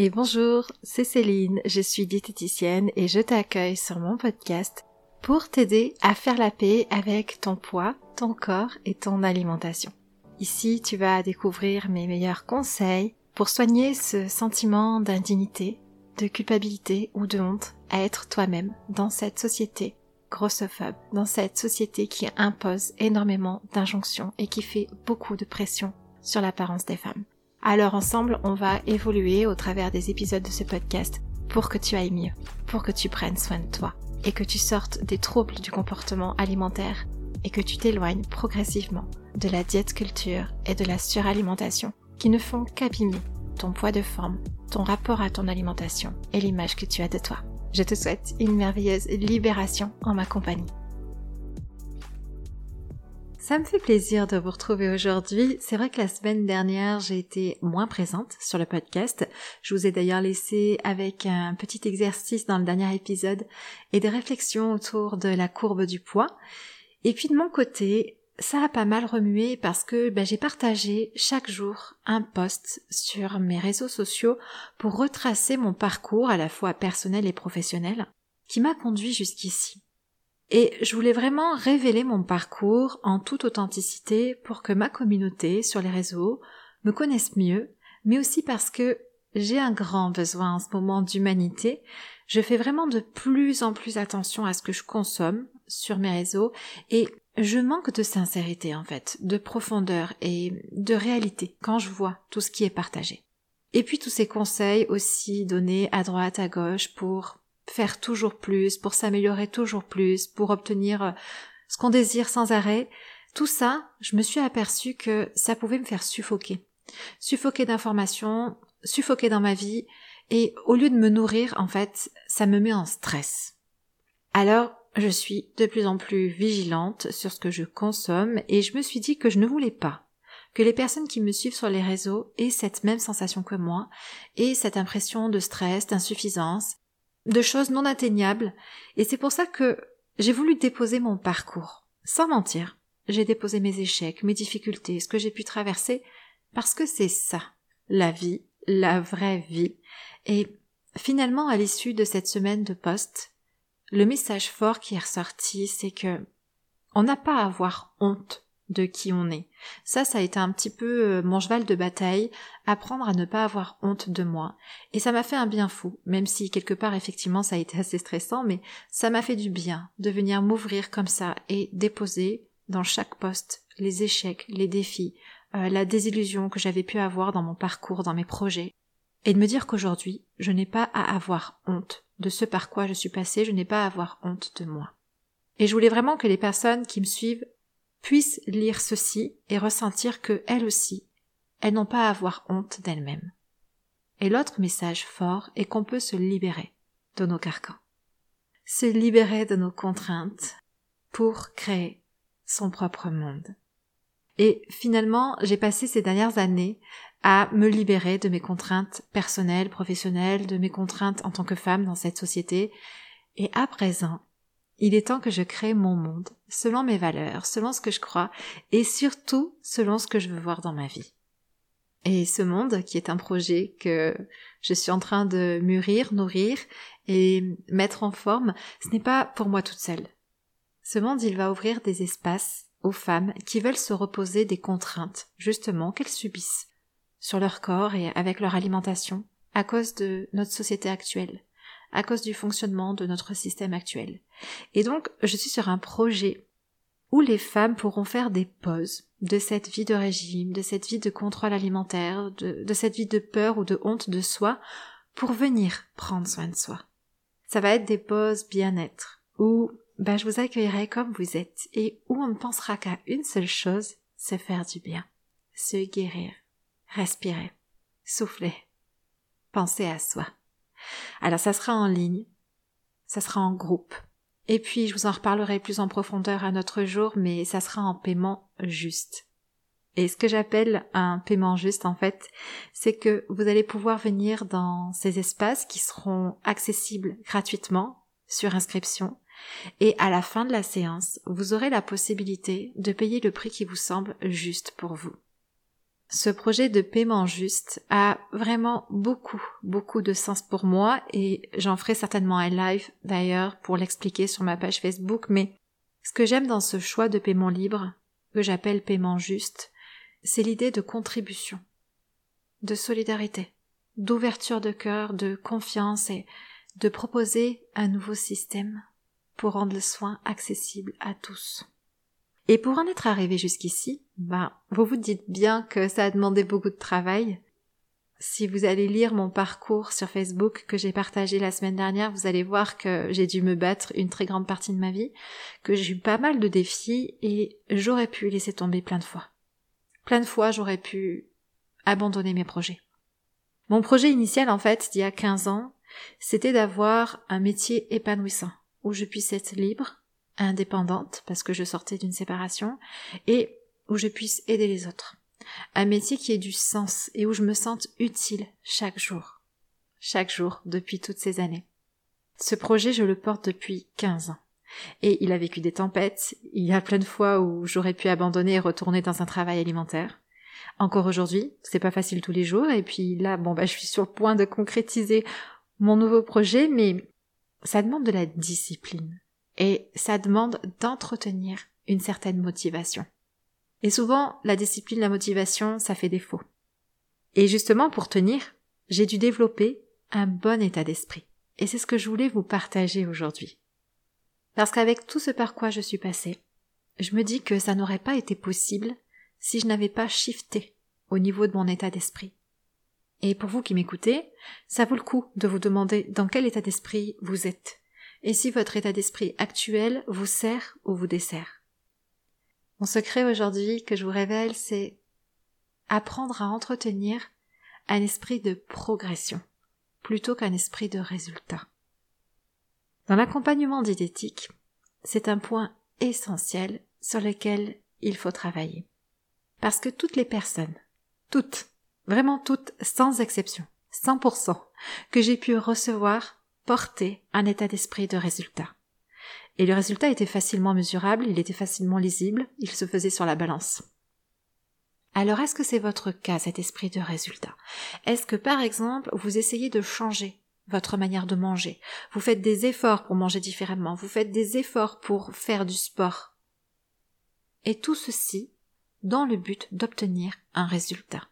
Et bonjour, c'est Céline, je suis diététicienne et je t'accueille sur mon podcast pour t'aider à faire la paix avec ton poids, ton corps et ton alimentation. Ici, tu vas découvrir mes meilleurs conseils pour soigner ce sentiment d'indignité, de culpabilité ou de honte à être toi-même dans cette société grossophobe, dans cette société qui impose énormément d'injonctions et qui fait beaucoup de pression sur l'apparence des femmes. Alors ensemble, on va évoluer au travers des épisodes de ce podcast pour que tu ailles mieux, pour que tu prennes soin de toi et que tu sortes des troubles du comportement alimentaire et que tu t'éloignes progressivement de la diète culture et de la suralimentation qui ne font qu'abîmer ton poids de forme, ton rapport à ton alimentation et l'image que tu as de toi. Je te souhaite une merveilleuse libération en ma compagnie. Ça me fait plaisir de vous retrouver aujourd'hui. C'est vrai que la semaine dernière, j'ai été moins présente sur le podcast. Je vous ai d'ailleurs laissé avec un petit exercice dans le dernier épisode et des réflexions autour de la courbe du poids. Et puis de mon côté, ça a pas mal remué parce que ben, j'ai partagé chaque jour un post sur mes réseaux sociaux pour retracer mon parcours à la fois personnel et professionnel qui m'a conduit jusqu'ici. Et je voulais vraiment révéler mon parcours en toute authenticité pour que ma communauté sur les réseaux me connaisse mieux, mais aussi parce que j'ai un grand besoin en ce moment d'humanité. Je fais vraiment de plus en plus attention à ce que je consomme sur mes réseaux et je manque de sincérité en fait, de profondeur et de réalité quand je vois tout ce qui est partagé. Et puis tous ces conseils aussi donnés à droite, à gauche pour faire toujours plus, pour s'améliorer toujours plus, pour obtenir euh, ce qu'on désire sans arrêt, tout ça, je me suis aperçu que ça pouvait me faire suffoquer. Suffoquer d'informations, suffoquer dans ma vie, et au lieu de me nourrir, en fait, ça me met en stress. Alors, je suis de plus en plus vigilante sur ce que je consomme, et je me suis dit que je ne voulais pas que les personnes qui me suivent sur les réseaux aient cette même sensation que moi, et cette impression de stress, d'insuffisance, de choses non atteignables, et c'est pour ça que j'ai voulu déposer mon parcours. Sans mentir, j'ai déposé mes échecs, mes difficultés, ce que j'ai pu traverser, parce que c'est ça, la vie, la vraie vie. Et finalement, à l'issue de cette semaine de poste, le message fort qui est ressorti, c'est que on n'a pas à avoir honte de qui on est. Ça, ça a été un petit peu euh, mon cheval de bataille, apprendre à ne pas avoir honte de moi. Et ça m'a fait un bien fou, même si quelque part effectivement ça a été assez stressant, mais ça m'a fait du bien de venir m'ouvrir comme ça et déposer dans chaque poste les échecs, les défis, euh, la désillusion que j'avais pu avoir dans mon parcours, dans mes projets, et de me dire qu'aujourd'hui, je n'ai pas à avoir honte de ce par quoi je suis passée, je n'ai pas à avoir honte de moi. Et je voulais vraiment que les personnes qui me suivent puissent lire ceci et ressentir que elles aussi, elles n'ont pas à avoir honte d'elles-mêmes. Et l'autre message fort est qu'on peut se libérer de nos carcans. Se libérer de nos contraintes pour créer son propre monde. Et finalement, j'ai passé ces dernières années à me libérer de mes contraintes personnelles, professionnelles, de mes contraintes en tant que femme dans cette société. Et à présent, il est temps que je crée mon monde, selon mes valeurs, selon ce que je crois, et surtout selon ce que je veux voir dans ma vie. Et ce monde, qui est un projet que je suis en train de mûrir, nourrir et mettre en forme, ce n'est pas pour moi toute seule. Ce monde, il va ouvrir des espaces aux femmes qui veulent se reposer des contraintes, justement, qu'elles subissent, sur leur corps et avec leur alimentation, à cause de notre société actuelle à cause du fonctionnement de notre système actuel. Et donc, je suis sur un projet où les femmes pourront faire des pauses de cette vie de régime, de cette vie de contrôle alimentaire, de, cette vie de peur ou de honte de soi, pour venir prendre soin de soi. Ça va être des pauses bien-être, où ben, je vous accueillerai comme vous êtes, et où on ne pensera qu'à une seule chose, se faire du bien, se guérir, respirer, souffler, penser à soi. Alors ça sera en ligne, ça sera en groupe. Et puis je vous en reparlerai plus en profondeur à notre jour, mais ça sera en paiement juste. Et ce que j'appelle un paiement juste, en fait, c'est que vous allez pouvoir venir dans ces espaces qui seront accessibles gratuitement sur inscription. Et à la fin de la séance, vous aurez la possibilité de payer le prix qui vous semble juste pour vous. Ce projet de paiement juste a vraiment beaucoup, beaucoup de sens pour moi et j'en ferai certainement un live d'ailleurs pour l'expliquer sur ma page Facebook, mais ce que j'aime dans ce choix de paiement libre, que j'appelle paiement juste, c'est l'idée de contribution, de solidarité, d'ouverture de cœur, de confiance et de proposer un nouveau système pour rendre le soin accessible à tous. Et pour en être arrivé jusqu'ici, ben, vous vous dites bien que ça a demandé beaucoup de travail. Si vous allez lire mon parcours sur Facebook que j'ai partagé la semaine dernière, vous allez voir que j'ai dû me battre une très grande partie de ma vie, que j'ai eu pas mal de défis et j'aurais pu laisser tomber plein de fois. Plein de fois j'aurais pu abandonner mes projets. Mon projet initial en fait d'il y a 15 ans, c'était d'avoir un métier épanouissant, où je puisse être libre, indépendante parce que je sortais d'une séparation et où je puisse aider les autres. Un métier qui ait du sens et où je me sente utile chaque jour. Chaque jour depuis toutes ces années. Ce projet, je le porte depuis 15 ans. Et il a vécu des tempêtes, il y a plein de fois où j'aurais pu abandonner et retourner dans un travail alimentaire. Encore aujourd'hui, c'est pas facile tous les jours, et puis là, bon bah je suis sur le point de concrétiser mon nouveau projet, mais ça demande de la discipline et ça demande d'entretenir une certaine motivation. Et souvent, la discipline, la motivation, ça fait défaut. Et justement, pour tenir, j'ai dû développer un bon état d'esprit. Et c'est ce que je voulais vous partager aujourd'hui. Parce qu'avec tout ce par quoi je suis passée, je me dis que ça n'aurait pas été possible si je n'avais pas shifté au niveau de mon état d'esprit. Et pour vous qui m'écoutez, ça vaut le coup de vous demander dans quel état d'esprit vous êtes et si votre état d'esprit actuel vous sert ou vous dessert? Mon secret aujourd'hui que je vous révèle, c'est apprendre à entretenir un esprit de progression plutôt qu'un esprit de résultat. Dans l'accompagnement diététique, c'est un point essentiel sur lequel il faut travailler. Parce que toutes les personnes, toutes, vraiment toutes, sans exception, 100%, que j'ai pu recevoir porter un état d'esprit de résultat. Et le résultat était facilement mesurable, il était facilement lisible, il se faisait sur la balance. Alors est-ce que c'est votre cas, cet esprit de résultat? Est-ce que par exemple vous essayez de changer votre manière de manger? Vous faites des efforts pour manger différemment, vous faites des efforts pour faire du sport Et tout ceci dans le but d'obtenir un résultat.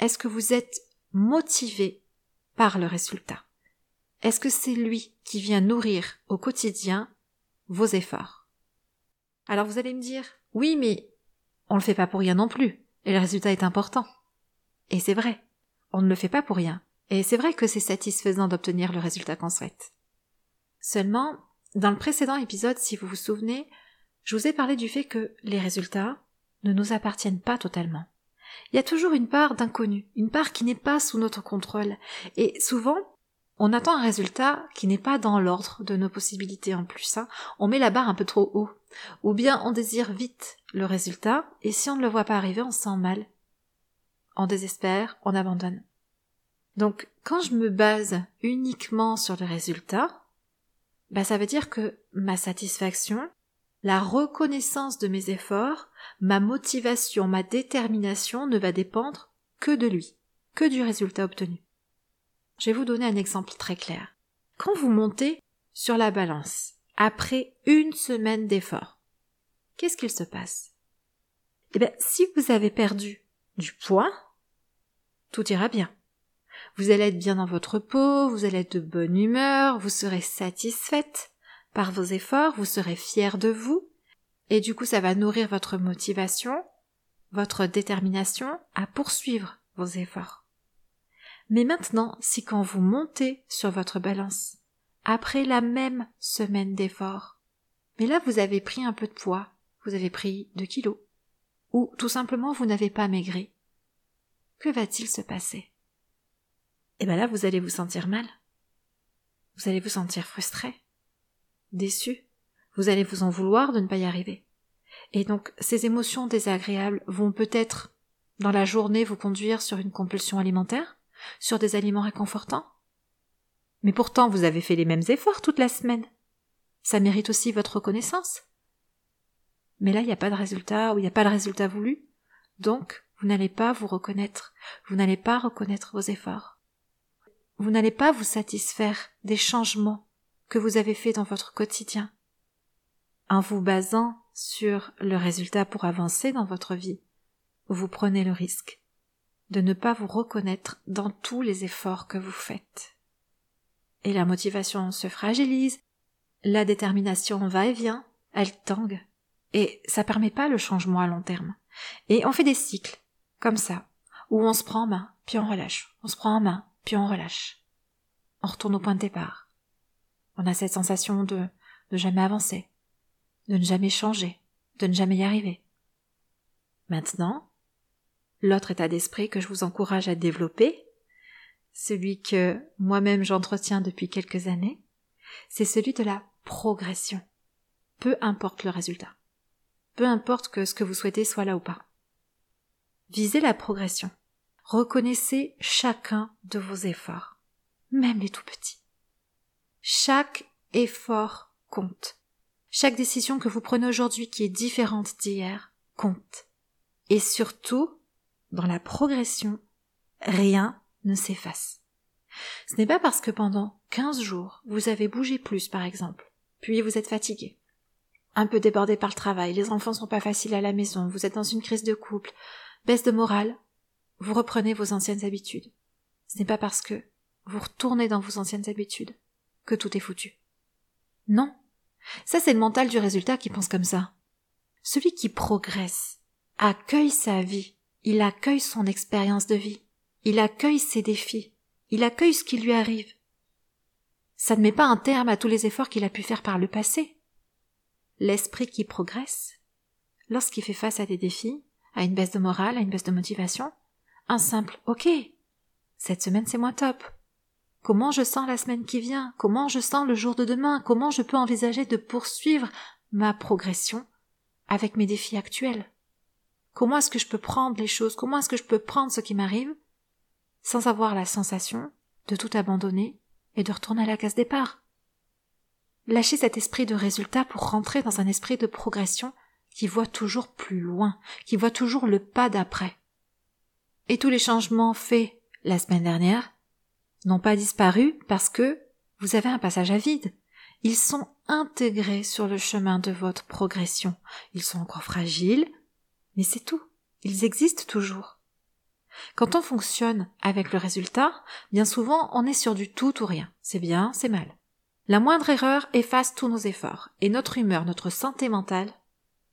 Est-ce que vous êtes motivé par le résultat? Est-ce que c'est lui qui vient nourrir au quotidien vos efforts? Alors vous allez me dire, oui, mais on ne le fait pas pour rien non plus, et le résultat est important. Et c'est vrai, on ne le fait pas pour rien, et c'est vrai que c'est satisfaisant d'obtenir le résultat qu'on souhaite. Seulement, dans le précédent épisode, si vous vous souvenez, je vous ai parlé du fait que les résultats ne nous appartiennent pas totalement. Il y a toujours une part d'inconnu, une part qui n'est pas sous notre contrôle, et souvent, on attend un résultat qui n'est pas dans l'ordre de nos possibilités en plus. Hein. On met la barre un peu trop haut. Ou bien on désire vite le résultat, et si on ne le voit pas arriver, on se sent mal. On désespère, on abandonne. Donc, quand je me base uniquement sur le résultat, bah, ça veut dire que ma satisfaction, la reconnaissance de mes efforts, ma motivation, ma détermination ne va dépendre que de lui, que du résultat obtenu. Je vais vous donner un exemple très clair. Quand vous montez sur la balance, après une semaine d'effort, qu'est-ce qu'il se passe? Eh bien, si vous avez perdu du poids, tout ira bien. Vous allez être bien dans votre peau, vous allez être de bonne humeur, vous serez satisfaite par vos efforts, vous serez fier de vous, et du coup ça va nourrir votre motivation, votre détermination à poursuivre vos efforts. Mais maintenant, si quand vous montez sur votre balance, après la même semaine d'effort, mais là vous avez pris un peu de poids, vous avez pris 2 kilos, ou tout simplement vous n'avez pas maigri, que va-t-il se passer? Eh bien là vous allez vous sentir mal. Vous allez vous sentir frustré, déçu, vous allez vous en vouloir de ne pas y arriver. Et donc ces émotions désagréables vont peut-être dans la journée vous conduire sur une compulsion alimentaire, sur des aliments réconfortants Mais pourtant vous avez fait les mêmes efforts toute la semaine. Ça mérite aussi votre reconnaissance. Mais là, il n'y a pas de résultat ou il n'y a pas le résultat voulu. Donc, vous n'allez pas vous reconnaître, vous n'allez pas reconnaître vos efforts. Vous n'allez pas vous satisfaire des changements que vous avez faits dans votre quotidien. En vous basant sur le résultat pour avancer dans votre vie, vous prenez le risque de ne pas vous reconnaître dans tous les efforts que vous faites. Et la motivation se fragilise, la détermination va et vient, elle tangue, et ça permet pas le changement à long terme. Et on fait des cycles, comme ça, où on se prend en main, puis on relâche, on se prend en main, puis on relâche. On retourne au point de départ. On a cette sensation de ne jamais avancer, de ne jamais changer, de ne jamais y arriver. Maintenant, l'autre état d'esprit que je vous encourage à développer, celui que moi-même j'entretiens depuis quelques années, c'est celui de la progression. Peu importe le résultat. Peu importe que ce que vous souhaitez soit là ou pas. Visez la progression. Reconnaissez chacun de vos efforts, même les tout petits. Chaque effort compte. Chaque décision que vous prenez aujourd'hui qui est différente d'hier compte. Et surtout, dans la progression, rien ne s'efface. Ce n'est pas parce que pendant 15 jours, vous avez bougé plus, par exemple, puis vous êtes fatigué, un peu débordé par le travail, les enfants sont pas faciles à la maison, vous êtes dans une crise de couple, baisse de morale, vous reprenez vos anciennes habitudes. Ce n'est pas parce que vous retournez dans vos anciennes habitudes que tout est foutu. Non. Ça, c'est le mental du résultat qui pense comme ça. Celui qui progresse accueille sa vie, il accueille son expérience de vie, il accueille ses défis, il accueille ce qui lui arrive. Ça ne met pas un terme à tous les efforts qu'il a pu faire par le passé. L'esprit qui progresse, lorsqu'il fait face à des défis, à une baisse de morale, à une baisse de motivation, un simple OK. Cette semaine c'est moins top. Comment je sens la semaine qui vient? Comment je sens le jour de demain? Comment je peux envisager de poursuivre ma progression avec mes défis actuels? Comment est-ce que je peux prendre les choses? Comment est-ce que je peux prendre ce qui m'arrive? Sans avoir la sensation de tout abandonner et de retourner à la case départ Lâcher cet esprit de résultat pour rentrer dans un esprit de progression qui voit toujours plus loin, qui voit toujours le pas d'après. Et tous les changements faits la semaine dernière n'ont pas disparu parce que vous avez un passage à vide. Ils sont intégrés sur le chemin de votre progression. Ils sont encore fragiles, mais c'est tout. Ils existent toujours. Quand on fonctionne avec le résultat, bien souvent on est sur du tout ou rien. C'est bien, c'est mal. La moindre erreur efface tous nos efforts, et notre humeur, notre santé mentale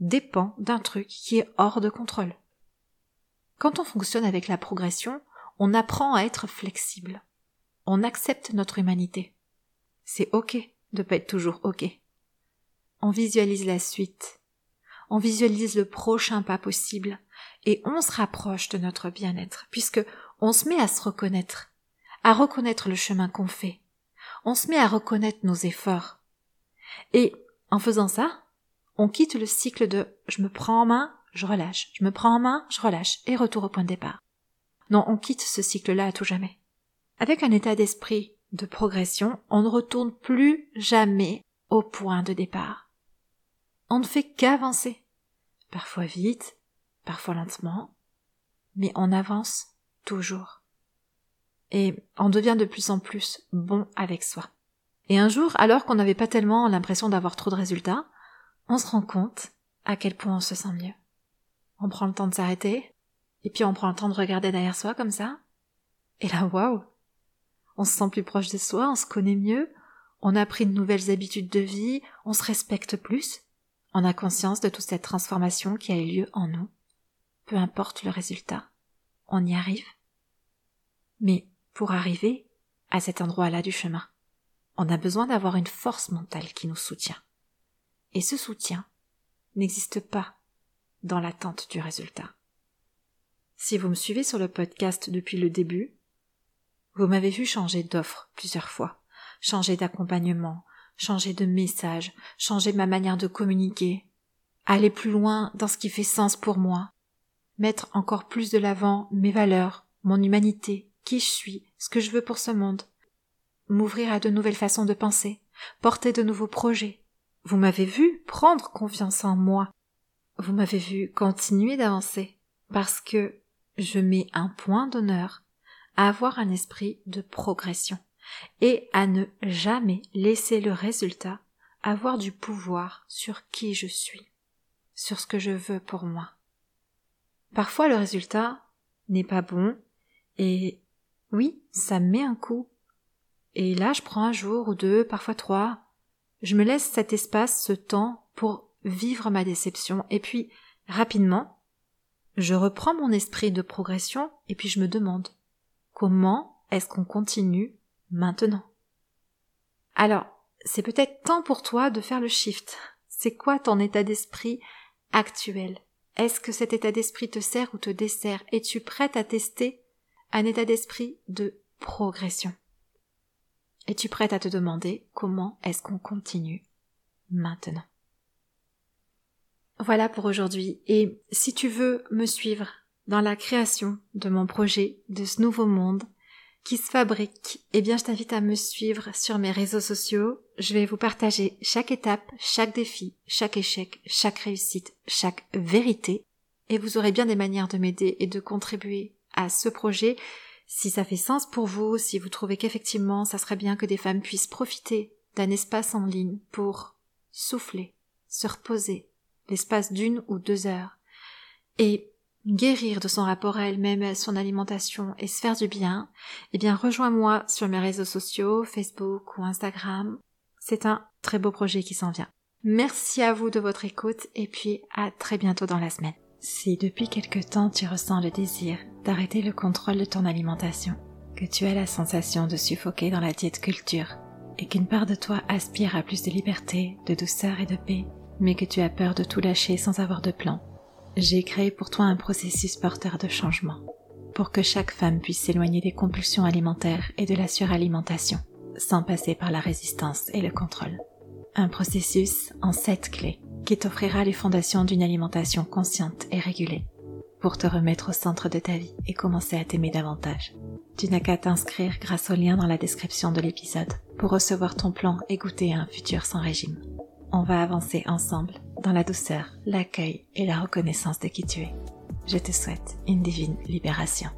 dépend d'un truc qui est hors de contrôle. Quand on fonctionne avec la progression, on apprend à être flexible. On accepte notre humanité. C'est ok de pas être toujours ok. On visualise la suite. On visualise le prochain pas possible et on se rapproche de notre bien-être puisque on se met à se reconnaître, à reconnaître le chemin qu'on fait. On se met à reconnaître nos efforts. Et en faisant ça, on quitte le cycle de je me prends en main, je relâche, je me prends en main, je relâche, et retour au point de départ. Non, on quitte ce cycle-là à tout jamais. Avec un état d'esprit de progression, on ne retourne plus jamais au point de départ. On ne fait qu'avancer. Parfois vite, parfois lentement, mais on avance toujours. Et on devient de plus en plus bon avec soi. Et un jour, alors qu'on n'avait pas tellement l'impression d'avoir trop de résultats, on se rend compte à quel point on se sent mieux. On prend le temps de s'arrêter, et puis on prend le temps de regarder derrière soi comme ça. Et là, waouh! On se sent plus proche de soi, on se connaît mieux, on a pris de nouvelles habitudes de vie, on se respecte plus, on a conscience de toute cette transformation qui a eu lieu en nous. Peu importe le résultat, on y arrive. Mais pour arriver à cet endroit-là du chemin, on a besoin d'avoir une force mentale qui nous soutient. Et ce soutien n'existe pas dans l'attente du résultat. Si vous me suivez sur le podcast depuis le début, vous m'avez vu changer d'offre plusieurs fois, changer d'accompagnement, changer de message, changer ma manière de communiquer, aller plus loin dans ce qui fait sens pour moi, mettre encore plus de l'avant mes valeurs, mon humanité, qui je suis, ce que je veux pour ce monde, m'ouvrir à de nouvelles façons de penser, porter de nouveaux projets, vous m'avez vu prendre confiance en moi. Vous m'avez vu continuer d'avancer. Parce que je mets un point d'honneur à avoir un esprit de progression et à ne jamais laisser le résultat avoir du pouvoir sur qui je suis, sur ce que je veux pour moi. Parfois le résultat n'est pas bon et oui, ça met un coup. Et là je prends un jour ou deux, parfois trois, je me laisse cet espace, ce temps pour vivre ma déception et puis rapidement, je reprends mon esprit de progression et puis je me demande comment est-ce qu'on continue maintenant. Alors, c'est peut-être temps pour toi de faire le shift. C'est quoi ton état d'esprit actuel? Est-ce que cet état d'esprit te sert ou te dessert? Es-tu prête à tester un état d'esprit de progression? Es-tu prête à te demander comment est-ce qu'on continue maintenant? Voilà pour aujourd'hui. Et si tu veux me suivre dans la création de mon projet, de ce nouveau monde, qui se fabrique, eh bien je t'invite à me suivre sur mes réseaux sociaux. Je vais vous partager chaque étape, chaque défi, chaque échec, chaque réussite, chaque vérité. Et vous aurez bien des manières de m'aider et de contribuer à ce projet. Si ça fait sens pour vous, si vous trouvez qu'effectivement ça serait bien que des femmes puissent profiter d'un espace en ligne pour souffler, se reposer, l'espace d'une ou deux heures, et guérir de son rapport à elle-même à son alimentation et se faire du bien, eh bien rejoins-moi sur mes réseaux sociaux, Facebook ou Instagram. C'est un très beau projet qui s'en vient. Merci à vous de votre écoute et puis à très bientôt dans la semaine. Si depuis quelque temps tu ressens le désir d'arrêter le contrôle de ton alimentation, que tu as la sensation de suffoquer dans la diète culture, et qu'une part de toi aspire à plus de liberté, de douceur et de paix, mais que tu as peur de tout lâcher sans avoir de plan, j'ai créé pour toi un processus porteur de changement, pour que chaque femme puisse s'éloigner des compulsions alimentaires et de la suralimentation, sans passer par la résistance et le contrôle. Un processus en sept clés qui t'offrira les fondations d'une alimentation consciente et régulée, pour te remettre au centre de ta vie et commencer à t'aimer davantage. Tu n'as qu'à t'inscrire grâce au lien dans la description de l'épisode pour recevoir ton plan et goûter à un futur sans régime. On va avancer ensemble dans la douceur, l'accueil et la reconnaissance de qui tu es. Je te souhaite une divine libération.